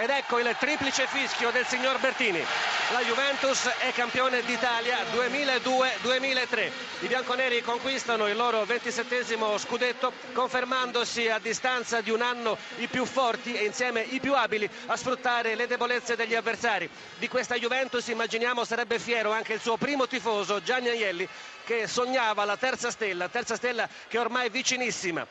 ed ecco il triplice fischio del signor Bertini. La Juventus è campione d'Italia 2002-2003. I bianconeri conquistano il loro 27 scudetto confermandosi a distanza di un anno i più forti e insieme i più abili a sfruttare le debolezze degli avversari. Di questa Juventus immaginiamo sarebbe fiero anche il suo primo tifoso Gianni Agnelli che sognava la terza stella, terza stella che ormai è vicinissima.